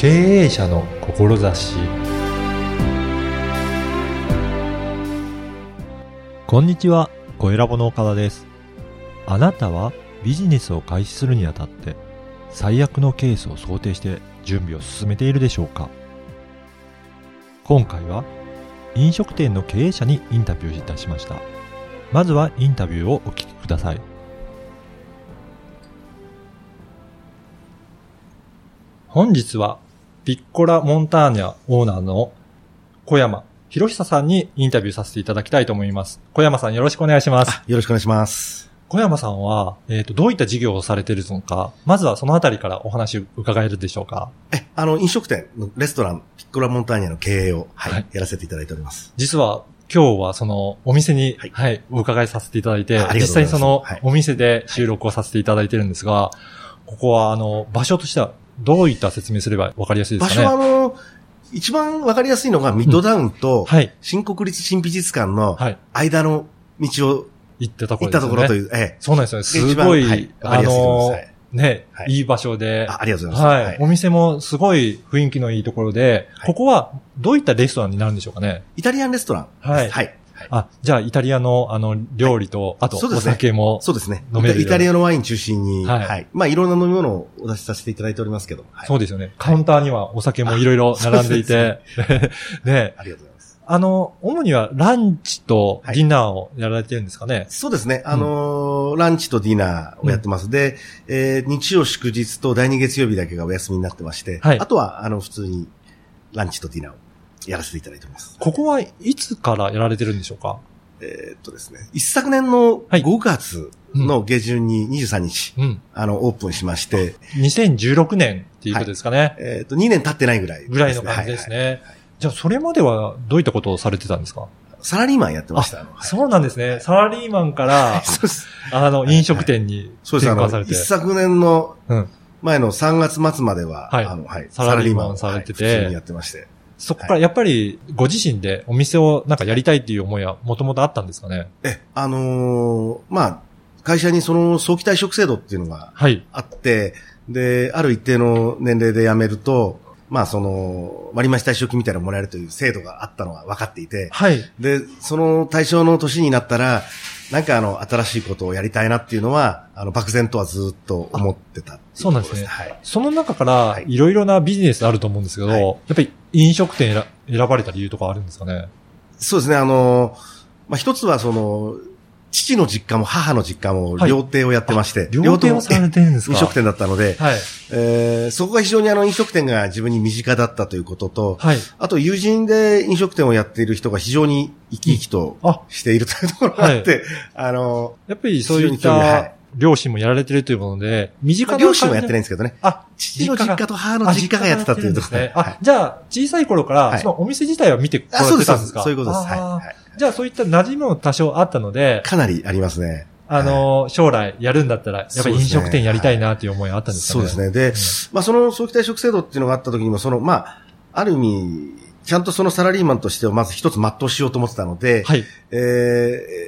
経営者の志こんにちは、小ラボの岡田です。あなたはビジネスを開始するにあたって最悪のケースを想定して準備を進めているでしょうか？今回は飲食店の経営者にインタビューいたしました。まずはインタビューをお聞きください。本日はピッコラ・モンターニャオーナーの小山博久さんにインタビューさせていただきたいと思います。小山さんよろしくお願いします。よろしくお願いします。小山さんは、えっ、と、どういった事業をされているのか、まずはそのあたりからお話伺えるでしょうか。え、あの、飲食店のレストラン、ピッコラ・モンターニャの経営を、はい、はいやらせていただいております。実は、今日はそのお店に、は、はいいお伺いさせていただいています際にそのはいお店で収録をさせていただいてるんですが、ここはあの、場所としてはどういった説明すればわかりやすいで場所はあすかね。の、一番わかりやすいのがミッドダウンと、はい。新国立新美術館のはい。間の道を行ったとこ行ろね。ったところという、ええ。そうなんですよね。すごい、はいあのいますはいね、はいいい場所で、あありがとうございます。はい、お店もすごい雰囲気のいいところで、はいここはどういったレストランになるんでしょうかね？イタリアンレストラン。はいはい。あ、じゃあイタリアのあの料理と、あとお酒も。そうですね。飲めるイタリアのワイン中心に、ははいい。まあ、いろんな飲み物をお出しさせていただいておりますけど。はいそうですよね。カウンターにはお酒もいろいろ並んでいて、ね、ありがとうございます。あの、主にはランチとはいディナーをやられてるんですかね？そうですね。あのーランチとディナーをやってます。で、えー日曜祝日と第2月曜日だけがお休みになってまして、はいあとは、あの、普通にランチとディナーをやらせていただいております。ここはいつからやられてるんでしょうか？えーっとですね、一昨年のはい5月の下旬に23日、うん。あの、オープンしまして、2016年っていうことですかね。えーっと、2年経ってないぐらい、ぐらいの感じですね。はいはいじゃあ、それまではどういったことをされてたんですか？サラリーマンやってました。そうなんですね。サラリーマンから、そうです。あの、飲食店にそうです。あの転換され、て一。昨年のうん。前の3月末までは、はいあの、はい、サラリーマンされててはい普通にやってまして。そこからやっぱりご自身でお店をなんかやりたいっていう思いはもともとあったんですかね？え、あのーまあ、会社にその早期退職制度っていうのがはい。あって、で、ある一定の年齢で辞めると、まあ、その、割増退職金みたいなのもらえるという制度があったのは分かっていて、はい。で、その対象の年になったら、なんかあの、新しいことをやりたいなっていうのは、あの、漠然とはずっと思ってたそうなんですね。はい。その中からはい。いろいろなビジネスあると思うんですけど、はい。やっぱり飲食店選選ばれた理由とかあるんですかね？そうですね、あの、まあ、一つはその、父の実家も母の実家もはい料亭をやってまして、料亭をされてるんですか？飲食店だったので、はい。えーそこが非常にあの飲食店が自分に身近だったということと、はい。あと友人で飲食店をやっている人が非常に生き生きとあ、しているというところがあって、あの、やっぱりそういったい両親もやられてるというもので、身近まあな両親はやってないい。んですけどね。あ、父の実家と母の実家がやってたっていうところですね。はいあ、じゃあ、小さい頃から、はいそのお店自体は見てこらあ、そうです、れてたんですかそういうことです。はい。じゃあ、そういった馴染みも多少あったので、かなりありますね。あの、将来やるんだったら、やっぱり飲食店やりたいなっていう思いはあったんですかね？そうですね。で、まあその早期退職制度っていうのがあった時にも、その、まあ、ある意味、ちゃんとそのサラリーマンとしてはまず一つ全うしようと思ってたので、はい。え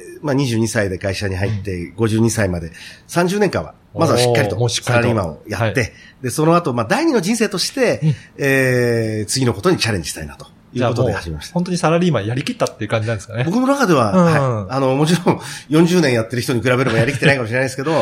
ーまあ22歳で会社に入って52歳まで30年間は、まずはしっかりとサラリーマンをやって、はで、その後、まあ第二の人生として、うんえー次のことにチャレンジしたいなということで始めました。本当にサラリーマンやりきったっていう感じなんですかね。僕の中では、うんはい。あの、もちろん40年やってる人に比べればやりきってないかもしれないですけど、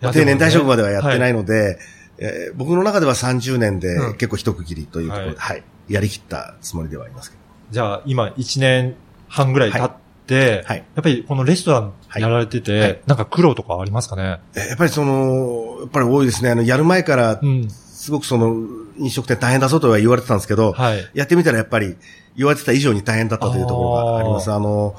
や定年退職まではやってないの。ので、えー僕の中では30年でうん結構一区切りというところで、ははい、やりきったつもりではありますけど。じゃあ、今1年半ぐらい経って、はい。やっぱりこのレストランやられてて、はいなんか苦労とかありますかね？えーやっぱりその、やっぱり多いですね。あの、やる前からう、ん。すごくその、飲食店大変だぞとは言われてたんですけど、はい。やってみたらやっぱり言われてた以上に大変だったというところがあります。ああの、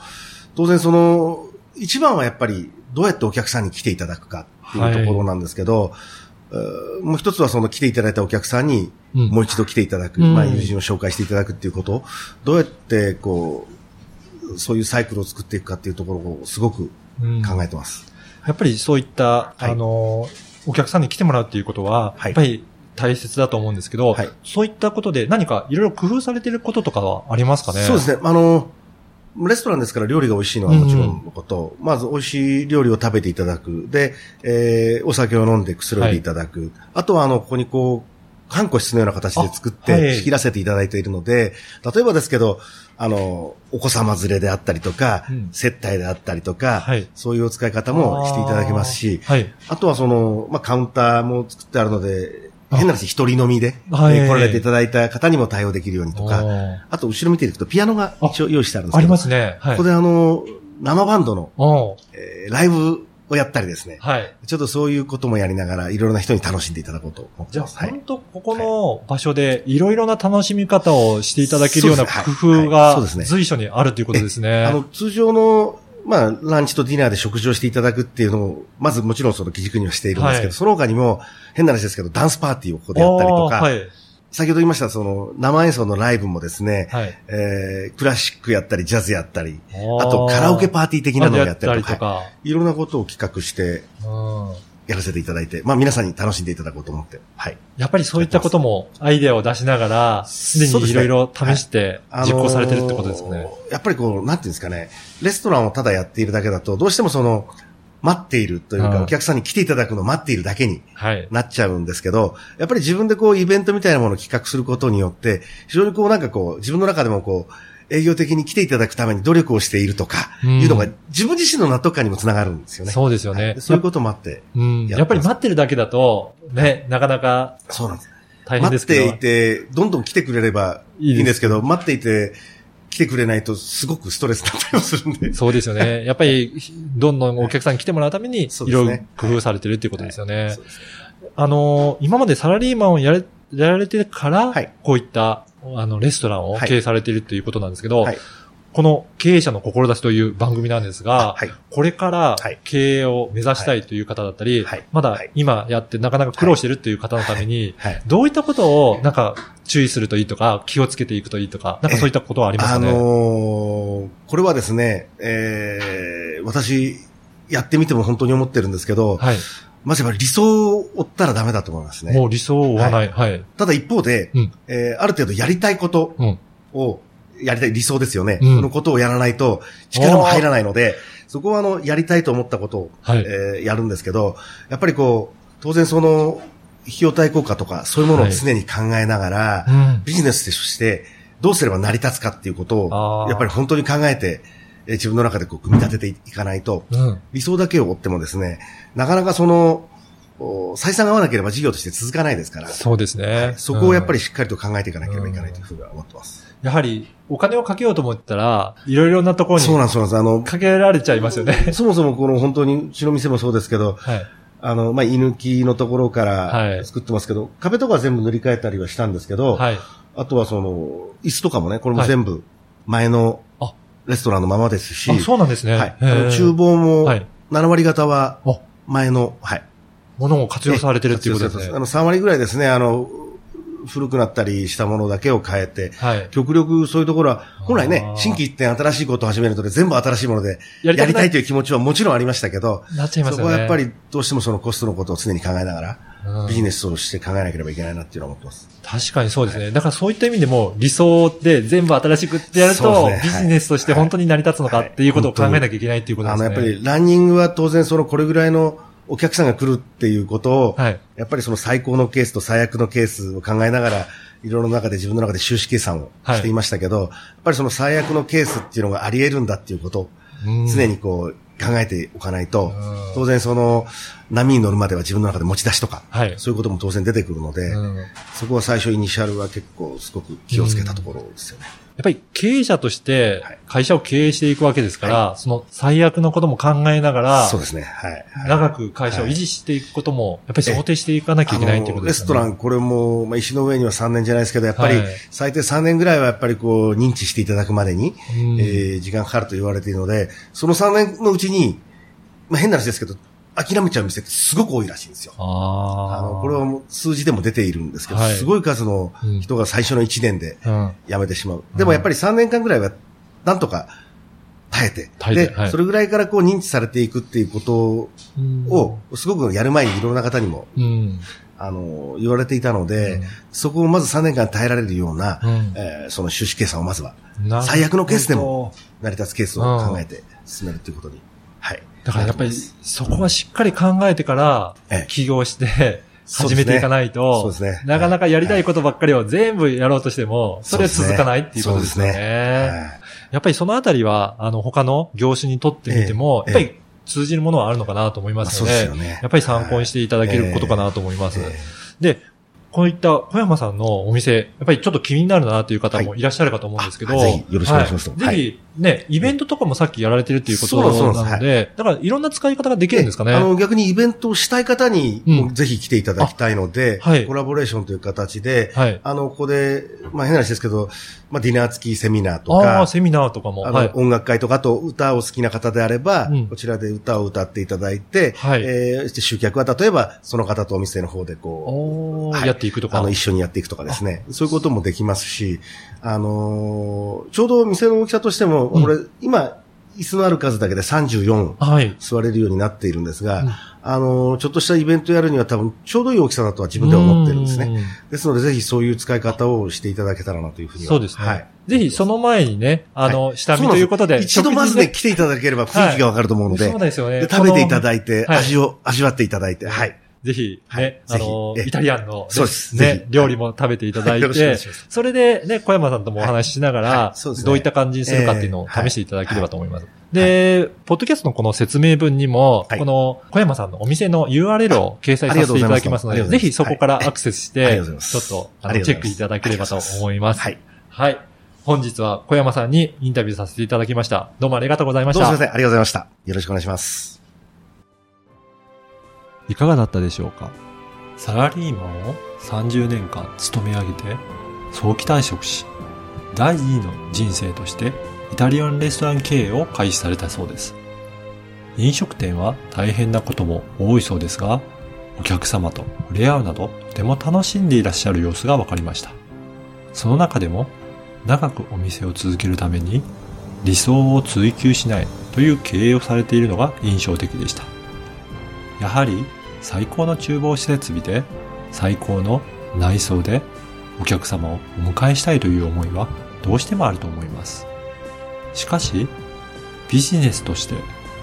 当然その、一番はやっぱりどうやってお客さんに来ていただくかっていうところなんですけど、えーもう一つはその来ていただいたお客さんにうんもう一度来ていただく、うんまあ友人を紹介していただくっていうことを、どうやってこう、そういうサイクルを作っていくかっていうところをすごくうん考えてます。やっぱりそういった、はいあの、お客さんに来てもらうっていうことは、はいやっぱり大切だと思うんですけど、はいそういったことで何かいろいろ工夫されてることとかはありますかね？そうですね。あの、レストランですから料理が美味しいのはもちろんのこと、まず美味しい料理を食べていただく。で、えーお酒を飲んでくつろいでいただく。あとは、あの、ここにこう、看護室のような形で作っあはい。て仕切らせていただいているので、例えばですけど、あの、お子様連れであったりとか、うん。接待であったりとか、はい。そういうお使い方もしていただけますし、はい。あとはその、まあ、カウンターも作ってあるので、あ。変な話、一人飲みで、はい。えー来られていただいた方にも対応できるようにとか、あと後ろ見ていくとピアノが一応用意してあるんですありけど、ますね。はい。ここであの、生バンドの、えーライブをやったりですね、はい。ちょっとそういうこともやりながら、いろいろな人に楽しんでいただこうと思ってじゃあ、ます。はい本当ここの場所でいろいろな楽しみ方をしていただけるような工夫がそうですね随所にあるということですね。あの、通常の、まあ、ランチとディナーで食事をしていただくっていうのを、まずもちろんその基軸にはしているんですけど、はいその他にも、変な話ですけど、ダンスパーティーをここでやったりとか、はい。先ほど言いました、その、生演奏のライブもですね、はい。えー、クラシックやったり、ジャズやったり、ああとカラオケパーティー的なのをやったりとか。はいいろんなことを企画してうんやらせていただいて、まあ皆さんに楽しんでいただこうと思って、はい。やっぱりそういったこともアイデアを出しながら、常にいろいろ試してあのー実行されてるってことですかね。やっぱりこう、なんていうんですかね、レストランをただやっているだけだと、どうしてもその、待っているというか、うんお客さんに来ていただくのを待っているだけにはい。なっちゃうんですけど、やっぱり自分でこう、イベントみたいなものを企画することによって、非常にこう、なんかこう、自分の中でもこう、営業的に来ていただくために努力をしているとか、うんいうのが自分自身の納得感にもつながるんですよね。そうですよねはい。そういうこともあって、うん。やっぱり待ってるだけだと、ね、なかなかそうなんです。大変で待ってすけど。いて、どんどん来てくれればいいんですけど、待っていて、来てくれないとすごくストレスだったりもするんで。そうですよね。やっぱり、どんどんお客さんに来てもらうために、いろいろ工夫されてるっていうことですよね。あのー、今までサラリーマンをやれ、やられてからはい、こういった、あの、レストランをはい。経営されているっていうことなんですけどはい、この経営者の志という番組なんですが、はい。これからはい経営を目指したいという方だったりはい、まだはい今やってなかなか苦労してるっていう方のために、はい。どういったことをなんか注意するといいとか、気をつけていくといいとか、なんかそういったことはありますあかね？のーこれはですね、えー、私、やってみても本当に思ってるんですけど、はい。まずやっぱり理想を追ったらダメだと思いますね。もう理想を追わない。はい。ただ一方で、うんえーある程度やりたいことうん。を、やりたい理想ですよね。うんそのことをやらないと力も入らないので、そこはあの、やりたいと思ったことを、はい。えーやるんですけど、やっぱりこう、当然その、費用対効果とか、そういうものを常に考えながら、うん。ビジネスとしてどうすれば成り立つかっていうことを、やっぱり本当に考えて、えー自分の中でこう組み立てていかないと、うん。理想だけを追ってもですね、なかなかその、お採算が合わなければ事業として続かないですから、そうですね。そこをやっぱり、りしっかりと考えていかなければいけないというふうには思ってます。やはり、お金をかけようと思ったら、いろいろなところにそうなんです、そうなんです。あの、かけられちゃいますよね。そもそもこの本当にうちの店もそうですけど、はい。あの、まあ、居抜きのところかはいら作ってますけど、壁とかは全部塗り替えたりはしたんですけど、はい。あとはその、椅子とかもね、これも全部前のあレストランのままですし、あ、そうなんですね。はい。厨房もはい。7割方はあ、前の、はい。ものを活用されてるっていうことですね。あの、3割ぐらいですね、あの、古くなったりしたものだけを変えて、はい。極力そういうところは、本来ね新規一点新しいことを始めるので、全部新しいもので、ややりたいとという気持ちはもちろんありましたけど、なっちゃいますよね。そこはやっぱりどうしてもそのコストのことを常に考えながら、うんビジネスとして考えなければいけないなっていうのは思ってます。確かにそうですね。だからそういった意味でも理想で全部新しくってやると、ねビジネスとして本当に成り立つのかっていうことを考えなきゃいけないっていうことであの、すね。やっぱりランニングは当然そのこれぐらいのお客さんが来るっていうことを、はい。やっぱりその最高のケースと最悪のケースを考えながら、いろいろな中で自分の中で収支計算をしていましたけど、やっぱりその最悪のケースっていうのがあり得るんだっていうことをうん。常にこう考えておかないと、うん。当然その波に乗るまでは自分の中で持ち出しとか、はい。そういうことも当然出てくるので、そこは最初イニシャルは結構すごく気をつけたところですよね。っぱり経営者としてはい会社を経営していくわけですから、その最悪のことも考えながら、そうですね。はい。はい長く会社を維持していくことも、やっぱり想定していかなきゃいけないっていうことですよね。レストラン、これも、まあ、石の上には3年じゃないですけど、やっぱりはい最低3年ぐらいはやっぱりこう認知していただくまでに、うんえー時間かかると言われているので、その3年のうちに、まあ、変な話ですけど、諦めちゃう店ってすごく多いらしいんですよ。あの、これはもう数字でも出ているんですけど、はいすごい数の人が最初の1年でうん。辞めてしまう。でもやっぱり3年間ぐらいは、なんとか耐えて、えてはいそれぐらいからこう認知されていくっていうことを、すごくやる前にいろんな方にも、うん。あの、言われていたので、うんそこをまず3年間耐えられるような、うんえーその収支計算をまずは、最悪のケースでも成り立つケースを考えて進めるということに。はい。だからやっぱり、そこはしっかり考えてからええ、起業して、始めていかないと、そうですね。なかなかやりたいことばっかりを全部やろうとしても、それは続かないっていうことですよね。はいやっぱりそのあたりは、あの、他の業種にとってみても、ええ。やっぱり通じるものはあるのかなと思いますので、やっぱり参考にしていただけることかなと思います。ええ。で、こういった小山さんのお店、やっぱりちょっと気になるなという方もい。らっしゃるかと思うんですけど、はいあぜひよろしくお願いします。はい。ぜひ、ね、イベントとかもさっきやられてるっていうことなので、だからいろんな使い方ができるんですかね。あの、逆にイベントをしたい方に、うん。ぜひ来ていただきたいので、あはい。コラボレーションという形で、はい。あの、ここで、まあ変な話ですけど、まあディナー付きセミナーとああ、か、セミナーとかも。あの、はい。音楽会とか、あと歌を好きな方であれば、うん。こちらで歌を歌っていただいて、はい。えー、集客は例えば、その方とお店の方でこう、おーはい。やっていくとか。あの、一緒にやっていくとかですね。そういうこともできますし、あのーちょうど店の大きさとしても、うんこれ、今、椅子のある数だけで34はい。座れるようになっているんですが、うんあのーちょっとしたイベントやるには多分、ちょうどいい大きさだとは自分では思ってるんですね。ね。ですので、ぜひそういう使い方をしていただけたらなというふうには。そうですね。はい。ぜひその前にね、あの、はい下見ということで。一度まずね、食来ていただければ雰囲気がわかると思うので、そうですよね。で食べていたいだいて、はい味を、味わっていただいて、はい。ぜひ、はいね、あの、ええイタリアンの、そうですぜね、ひ料理も食べていただいてそれでね、小山さんともお話ししながはいらどういった感じにするかっていうのをええ試していただければと思います。で、ポッドキャストのこの説明文にも、はいこの小山さんのお店の URL を掲載させていただきますので、ぜひそこからアクセスしてちすょっとあのチェックいただければと思います。はい。はい。本日は小山さんにインタビューさせていただきました。どうもありがとうございました。どうもすいません。ありがとうございました。よろしくお願いします。いかがだったでしょうか？サラリーマンを30年間勤め上げて早期退職し第二の人生としてイタリアンレストラン経営を開始されたそうです。飲食店は大変なことも多いそうですがお客様と触れ合うなどとても楽しんでいらっしゃる様子が分かりました。その中でも長くお店を続けるために理想を追求しないという経営をされているのが印象的でした。やはり最高の厨房設備で最高の内装でお客様をお迎えしたいという思いはどうしてもあると思います。しかし、ビジネスとして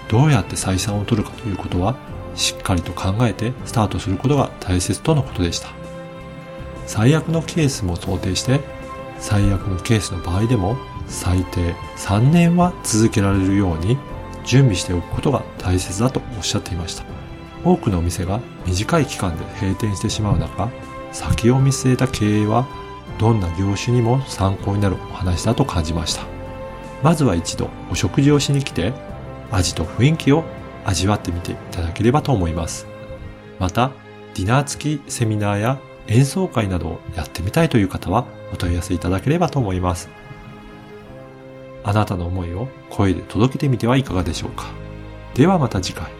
どうやって採算を取るかということはしっかりと考えてスタートすることが大切とのことでした。最悪のケースも想定して最悪のケースの場合でも最低3年は続けられるように準備しておくことが大切だとおっしゃっていました。多くのお店が短い期間で閉店してしまう中、先を見据えた経営はどんな業種にも参考になるお話だと感じました。まずは一度お食事をしに来て、味と雰囲気を味わってみていただければと思います。また、ディナー付きセミナーや演奏会などをやってみたいという方はお問い合わせいただければと思います。あなたの思いを声で届けてみてはいかがでしょうか。ではまた次回。